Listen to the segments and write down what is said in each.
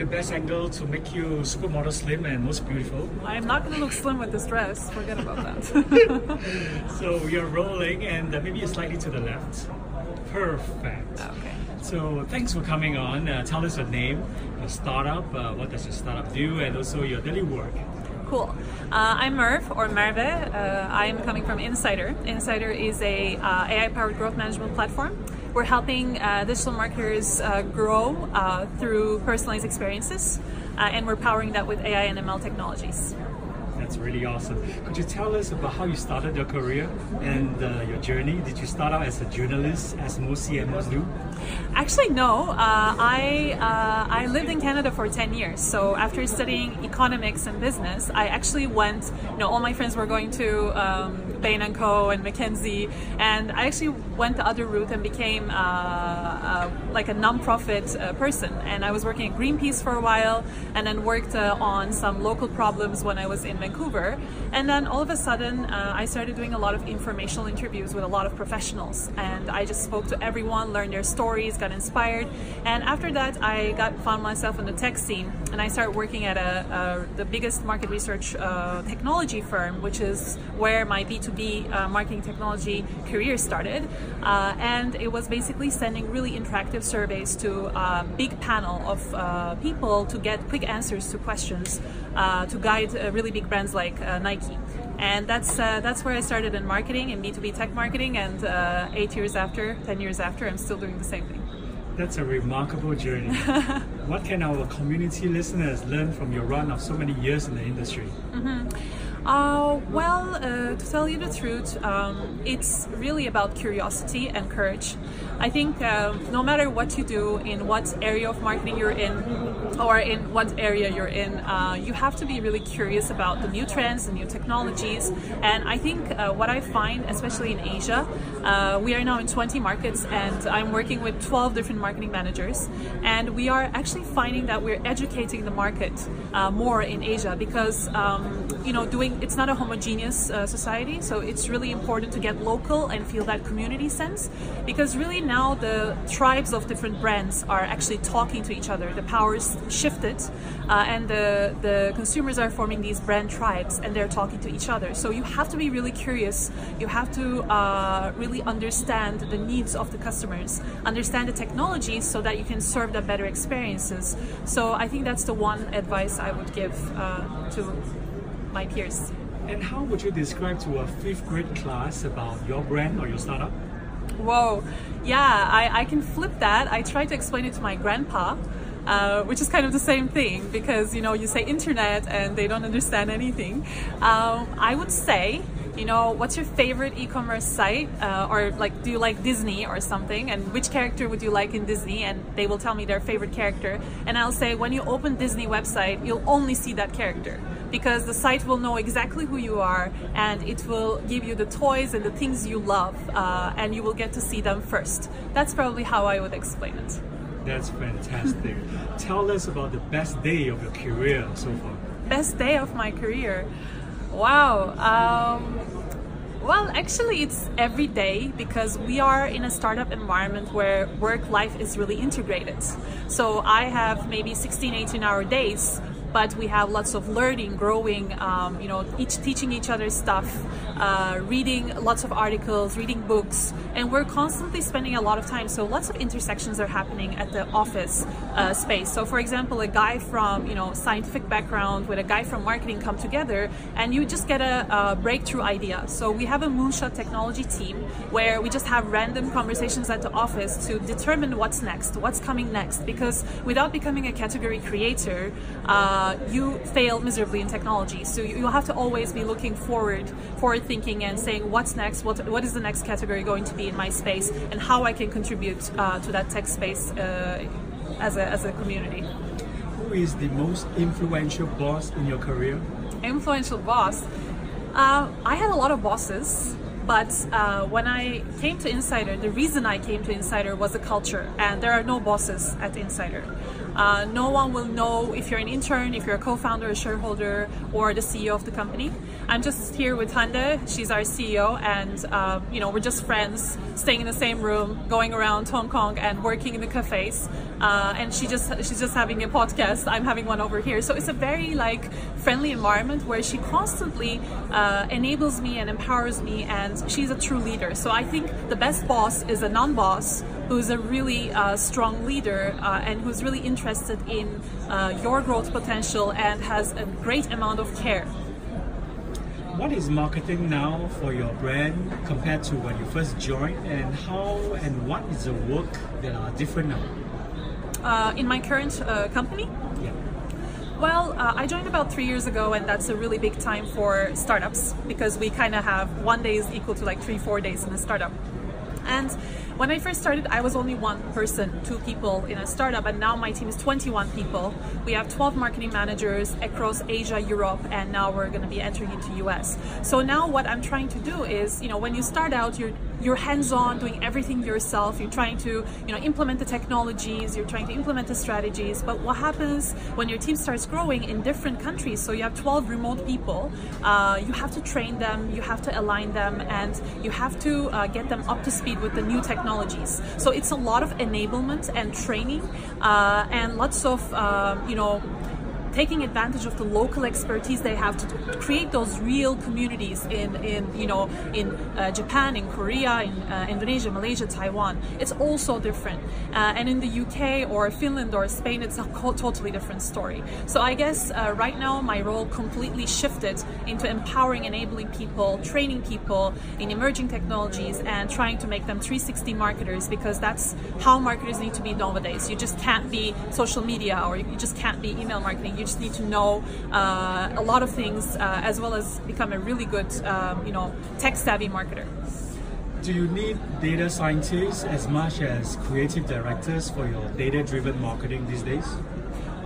the best angle to make you supermodel slim and most beautiful. I'm not going to look slim with this dress. Forget about that. so you're rolling and maybe slightly to the left. Perfect. Okay. So thanks for coming on. Uh, tell us your name, your startup, uh, what does your startup do, and also your daily work. Cool. Uh, I'm Merv or Merve. Uh, I'm coming from Insider. Insider is a uh, AI-powered growth management platform. We're helping uh, digital marketers uh, grow uh, through personalized experiences, and we're powering that with AI and ML technologies. That's really awesome. Could you tell us about how you started your career and uh, your journey? Did you start out as a journalist, as most CMOs do? Actually, no. Uh, I uh, I lived in Canada for ten years. So after studying economics and business, I actually went. You know, all my friends were going to um, Bain and Co. and McKinsey, and I actually went the other route and became uh, uh, like a non-profit uh, person. And I was working at Greenpeace for a while, and then worked on some local problems when I was in Vancouver. And then all of a sudden, uh, I started doing a lot of informational interviews with a lot of professionals. And I just spoke to everyone, learned their stories, got inspired. And after that, I got found myself in the tech scene. And I started working at a, a the biggest market research uh, technology firm, which is where my B2B uh, marketing technology career started. Uh, and it was basically sending really interactive surveys to a big panel of uh, people to get quick answers to questions uh, to guide really big brands like uh, Nike. And that's uh, that's where I started in marketing, in B2B tech marketing, and uh, eight years after, 10 years after, I'm still doing the same thing. That's a remarkable journey. what can our community listeners learn from your run of so many years in the industry? Mm -hmm. Uh, well, uh, to tell you the truth, um, it's really about curiosity and courage. I think um, no matter what you do, in what area of marketing you're in, or in what area you're in, uh, you have to be really curious about the new trends, the new technologies. And I think uh, what I find, especially in Asia, uh, we are now in 20 markets, and I'm working with 12 different marketing managers, and we are actually finding that we're educating the market uh, more in Asia because um, you know doing it's not a homogeneous uh, society, so it's really important to get local and feel that community sense. Because really now the tribes of different brands are actually talking to each other. The powers shifted, uh, and the the consumers are forming these brand tribes, and they're talking to each other. So you have to be really curious. You have to uh, really understand the needs of the customers, understand the technology, so that you can serve them better experiences. So I think that's the one advice I would give uh, to my peers. And how would you describe to a fifth grade class about your brand or your startup? Whoa, yeah, I, I can flip that. I try to explain it to my grandpa. Uh, which is kind of the same thing because you know you say internet and they don't understand anything. Um, I would say you know, what's your favorite e-commerce site? Uh, or like, do you like Disney or something? And which character would you like in Disney? And they will tell me their favorite character. And I'll say, when you open Disney website, you'll only see that character because the site will know exactly who you are and it will give you the toys and the things you love uh, and you will get to see them first. That's probably how I would explain it. That's fantastic. Tell us about the best day of your career so far. Best day of my career. Wow. Um, well, actually, it's every day because we are in a startup environment where work life is really integrated. So I have maybe 16, 18 hour days but we have lots of learning, growing, um, you know, each teaching each other stuff, uh, reading lots of articles, reading books, and we're constantly spending a lot of time. So lots of intersections are happening at the office uh, space. So for example, a guy from you know scientific background with a guy from marketing come together, and you just get a, a breakthrough idea. So we have a moonshot technology team where we just have random conversations at the office to determine what's next, what's coming next, because without becoming a category creator. Uh, uh, you fail miserably in technology. So you, will have to always be looking forward, forward thinking, and saying what's next, what what is the next category going to be in my space, and how I can contribute uh, to that tech space uh, as a as a community. Who is the most influential boss in your career? Influential boss. Uh, I had a lot of bosses. But uh, when I came to Insider, the reason I came to Insider was the culture, and there are no bosses at Insider. Uh, no one will know if you're an intern, if you're a co-founder, a shareholder, or the CEO of the company. I'm just here with Hande. She's our CEO, and uh, you know we're just friends, staying in the same room, going around Hong Kong and working in the cafes. Uh, and she just she's just having a podcast. I'm having one over here, so it's a very like friendly environment where she constantly uh, enables me and empowers me, and she's a true leader. So I think the best boss is a non-boss who's a really uh, strong leader uh, and who's really interested in uh, your growth potential and has a great amount of care. What is marketing now for your brand compared to when you first joined, and how and what is the work that are different now? Uh, in my current uh, company, Yeah. Well, uh, I joined about three years ago, and that's a really big time for startups because we kind of have one day is equal to like three, four days in a startup. And when I first started, I was only one person, two people in a startup, and now my team is 21 people. We have 12 marketing managers across Asia, Europe, and now we're going to be entering into US. So now what I'm trying to do is, you know, when you start out, you're you're hands-on doing everything yourself. You're trying to you know implement the technologies you're trying to implement the strategies. But what happens when your team starts growing in different countries? So you have 12 remote people. Uh, you have to train them you have to align them and you have to uh, get them up to speed with the new technologies. So it's a lot of enablement and training. Uh, and lots of um, you know taking advantage of the local expertise they have to create those real communities in, in you know in uh, Japan, in Korea, in uh, Indonesia, Malaysia, Taiwan. It's also different, uh, and in the UK or Finland or Spain, it's a totally different story. So I guess uh, right now my role completely shifted into empowering, enabling people, training people in emerging technologies, and trying to make them 360 marketers because that's how marketers need to be nowadays. You just can't be social media or you just can't be email marketing you just need to know uh, a lot of things uh, as well as become a really good, um, you know, tech savvy marketer. Do you need data scientists as much as creative directors for your data driven marketing these days?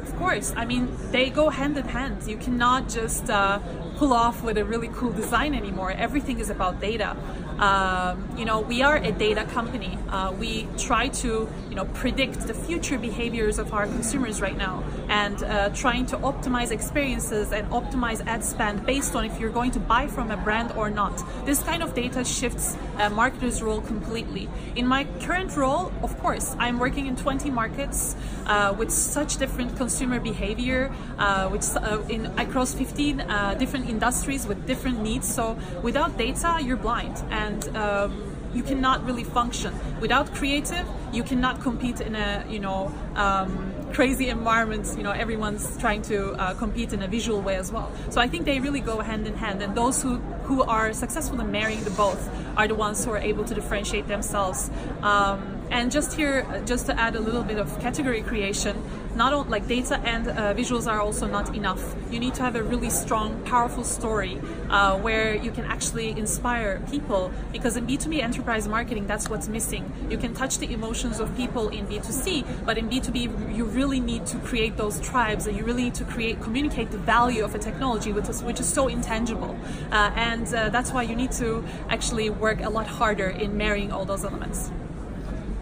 Of course, I mean, they go hand in hand. You cannot just uh, pull off with a really cool design anymore. Everything is about data. Um, you know, we are a data company. Uh, we try to, you know, predict the future behaviors of our consumers right now, and uh, trying to optimize experiences and optimize ad spend based on if you're going to buy from a brand or not. This kind of data shifts a marketer's role completely. In my current role, of course, I'm working in 20 markets uh, with such different consumer behavior, uh, which uh, in across 15 uh, different industries with different needs. So without data, you're blind and and um, you cannot really function. Without creative you cannot compete in a you know um, crazy environment. You know everyone's trying to uh, compete in a visual way as well. So i think they really go hand in hand. And those who who are successful in marrying the both are the ones who are able to differentiate themselves. Um, and just here, just to add a little bit of category creation, not only like data and uh, visuals are also not enough. You need to have a really strong, powerful story uh, where you can actually inspire people. Because in B2B enterprise marketing, that's what's missing. You can touch the emotions of people in B2C, but in B2B, you really need to create those tribes, and you really need to create, communicate the value of a technology, which is, which is so intangible. Uh, and uh, that's why you need to actually work a lot harder in marrying all those elements.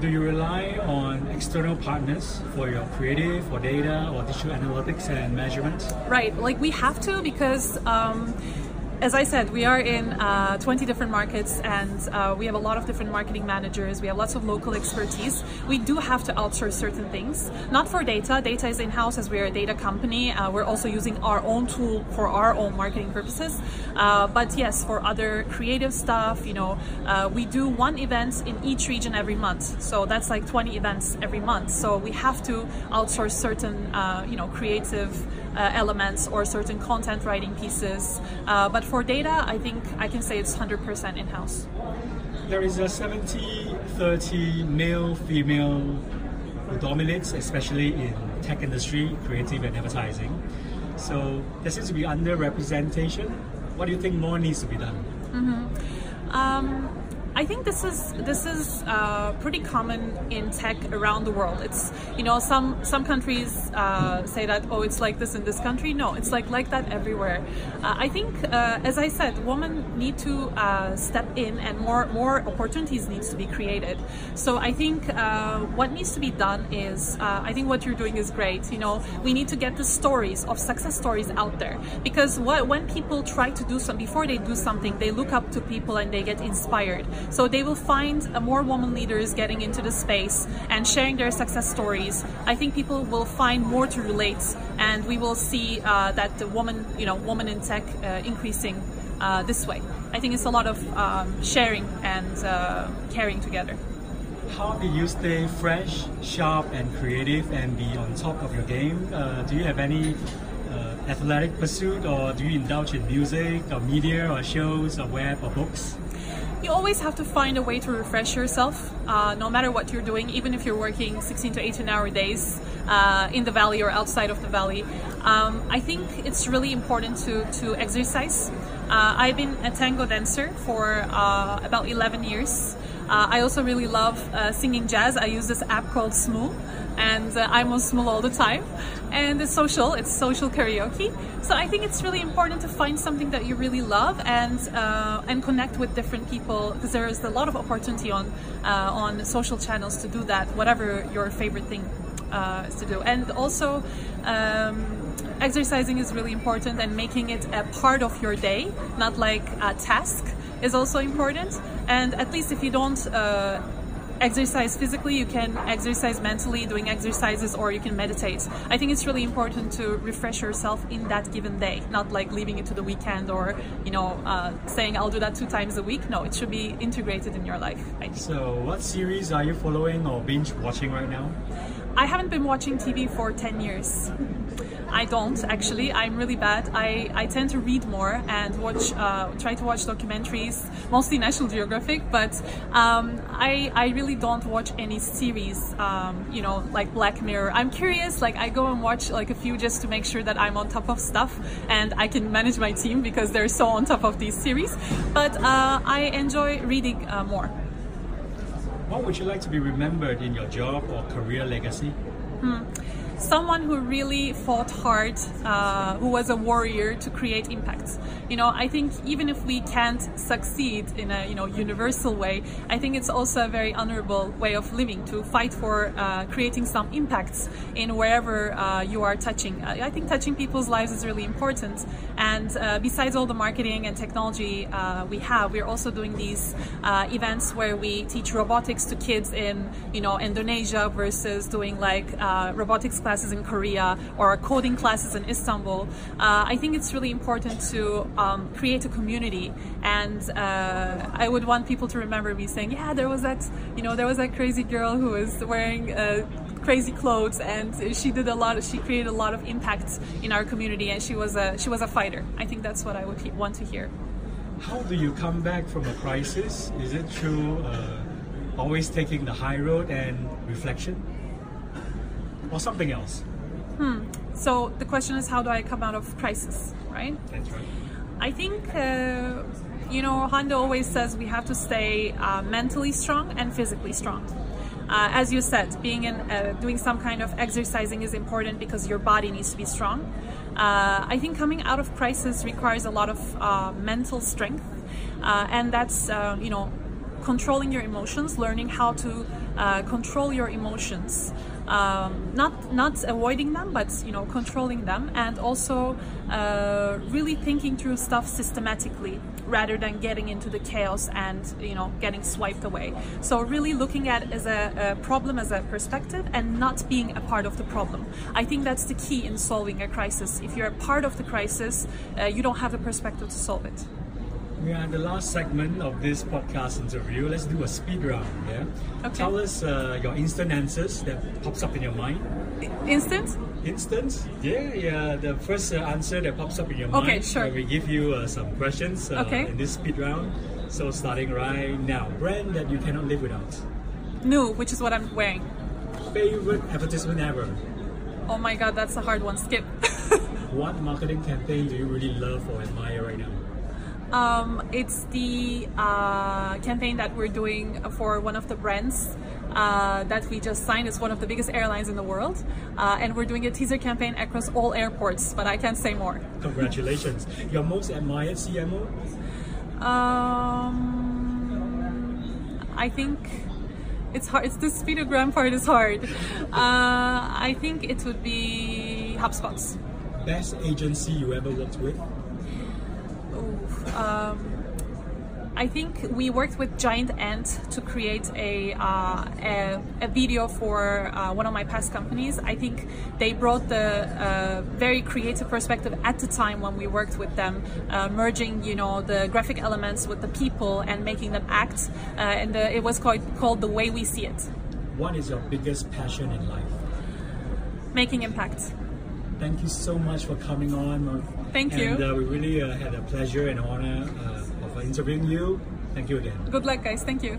Do you rely on external partners for your creative or data or digital analytics and measurement? Right, like we have to because. Um, as I said, we are in uh, 20 different markets and uh, we have a lot of different marketing managers. We have lots of local expertise. We do have to outsource certain things, not for data. Data is in house as we're a data company. Uh, we're also using our own tool for our own marketing purposes. Uh, but yes, for other creative stuff, you know, uh, we do one event in each region every month. So that's like 20 events every month. So we have to outsource certain, uh, you know, creative elements or certain content writing pieces. but for data, I think I can say it's 100% in house. There is a 70 30 male female who dominates, especially in tech industry, creative and advertising. So there seems to be underrepresentation. What do you think more needs to be done? Mm-hmm. Um, I think this is this is uh, pretty common in tech around the world. It's you know some some countries uh, say that oh it's like this in this country. No, it's like like that everywhere. Uh, I think uh, as I said, women need to uh, step in and more more opportunities needs to be created. So I think uh, what needs to be done is I think what you're doing is great. You know we need to get the stories of success stories out there because what, when people try to do something before they do something, they look up to people and they get inspired. So they will find more women leaders getting into the space and sharing their success stories. I think people will find more to relate, and we will see uh, that the woman, you know, woman in tech uh, increasing uh, this way. I think it's a lot of um, sharing and uh, caring together. How do you stay fresh, sharp, and creative, and be on top of your game? Uh, do you have any uh, athletic pursuit, or do you indulge in music, or media, or shows, or web, or books? You always have to find a way to refresh yourself, uh, no matter what you're doing, even if you're working 16 to 18 hour days uh, in the valley or outside of the valley. Um, I think it's really important to, to exercise. Uh, I've been a tango dancer for uh, about 11 years. Uh, I also really love uh, singing jazz. I use this app called Smule and uh, I'm on Smule all the time. And it's social, it's social karaoke. So I think it's really important to find something that you really love and uh, and connect with different people because there is a lot of opportunity on uh, on social channels to do that, whatever your favorite thing uh, is to do. And also. Um, exercising is really important and making it a part of your day, not like a task, is also important. And at least if you don't uh, exercise physically, you can exercise mentally doing exercises, or you can meditate. I think it's really important to refresh yourself in that given day, not like leaving it to the weekend or you know uh, saying I'll do that two times a week. No, it should be integrated in your life. I think. So, what series are you following or binge watching right now? I haven't been watching TV for ten years. I don't actually. I'm really bad. I, I tend to read more and watch, uh, try to watch documentaries, mostly National Geographic, but um, I, I really don't watch any series, um, you know, like Black Mirror. I'm curious, like I go and watch like a few just to make sure that I'm on top of stuff and I can manage my team because they're so on top of these series. But uh, I enjoy reading uh, more. What would you like to be remembered in your job or career legacy? Hmm someone who really fought hard, uh, who was a warrior to create impact. You know, I think even if we can't succeed in a you know universal way, I think it's also a very honorable way of living to fight for uh, creating some impacts in wherever uh, you are touching. I think touching people's lives is really important. And uh, besides all the marketing and technology uh, we have, we're also doing these uh, events where we teach robotics to kids in you know Indonesia versus doing like robotics classes in Korea or coding classes in Istanbul, uh, I think it's really important to um, create a community. And uh, I would want people to remember me saying, yeah, there was that, you know, there was that crazy girl who was wearing uh, crazy clothes and she did a lot of, she created a lot of impact in our community and she was a she was a fighter. I think that's what i would want to hear. How do you come back from a crisis? Is it through uh, always taking the high road and reflection or something else? Hmm. So the question is, how do I come out of crisis, right? That's right. I think, uh, you know, Hande always says we have to stay uh, mentally strong and physically strong. Uh, as you said, being in, uh, doing some kind of exercising is important because your body needs to be strong. Uh, I think coming out of crisis requires a lot of uh, mental strength, and that's you know controlling your emotions, learning how to control your emotions um, not not avoiding them, but you know controlling them, and also uh, really thinking through stuff systematically rather than getting into the chaos and you know getting swiped away. So really looking at as a, a problem as a perspective and not being a part of the problem. I think that's the key in solving a crisis. If you're a part of the crisis, uh, you don't have the perspective to solve it. We are in the last segment of this podcast interview. Let's do a speed round. Yeah. Okay. Tell us uh, your instant answers that pops up in your mind. Instant? Instant? Yeah, yeah. The first uh, answer that pops up in your mind. Okay, sure. we give you uh, some questions uh, okay. in this speed round. So starting right now, brand that you cannot live without. New, which is what I'm wearing. Favorite advertisement ever. Oh my god, that's a hard one. Skip. what marketing campaign do you really love or admire right now? Um, it's the uh, campaign that we're doing for one of the brands uh, that we just signed. It's one of the biggest airlines in the world, uh, and we're doing a teaser campaign across all airports. But I can't say more. Congratulations! Your most admired CMO? Um, I think it's hard. It's the speedogram part is hard. Uh, I think it would be HubSpot's. Best agency you ever worked with? Um, I think we worked with Giant Ant to create a uh, a, a, video for uh, one of my past companies. I think they brought the uh, very creative perspective at the time when we worked with them, uh, merging you know the graphic elements with the people and making them act. Uh, and the, it was called called the way we see it. What is your biggest passion in life? Making impact. Thank you so much for coming on. Thank you. And uh, we really uh, had a pleasure and honor uh, of interviewing you. Thank you again. Good luck, guys. Thank you.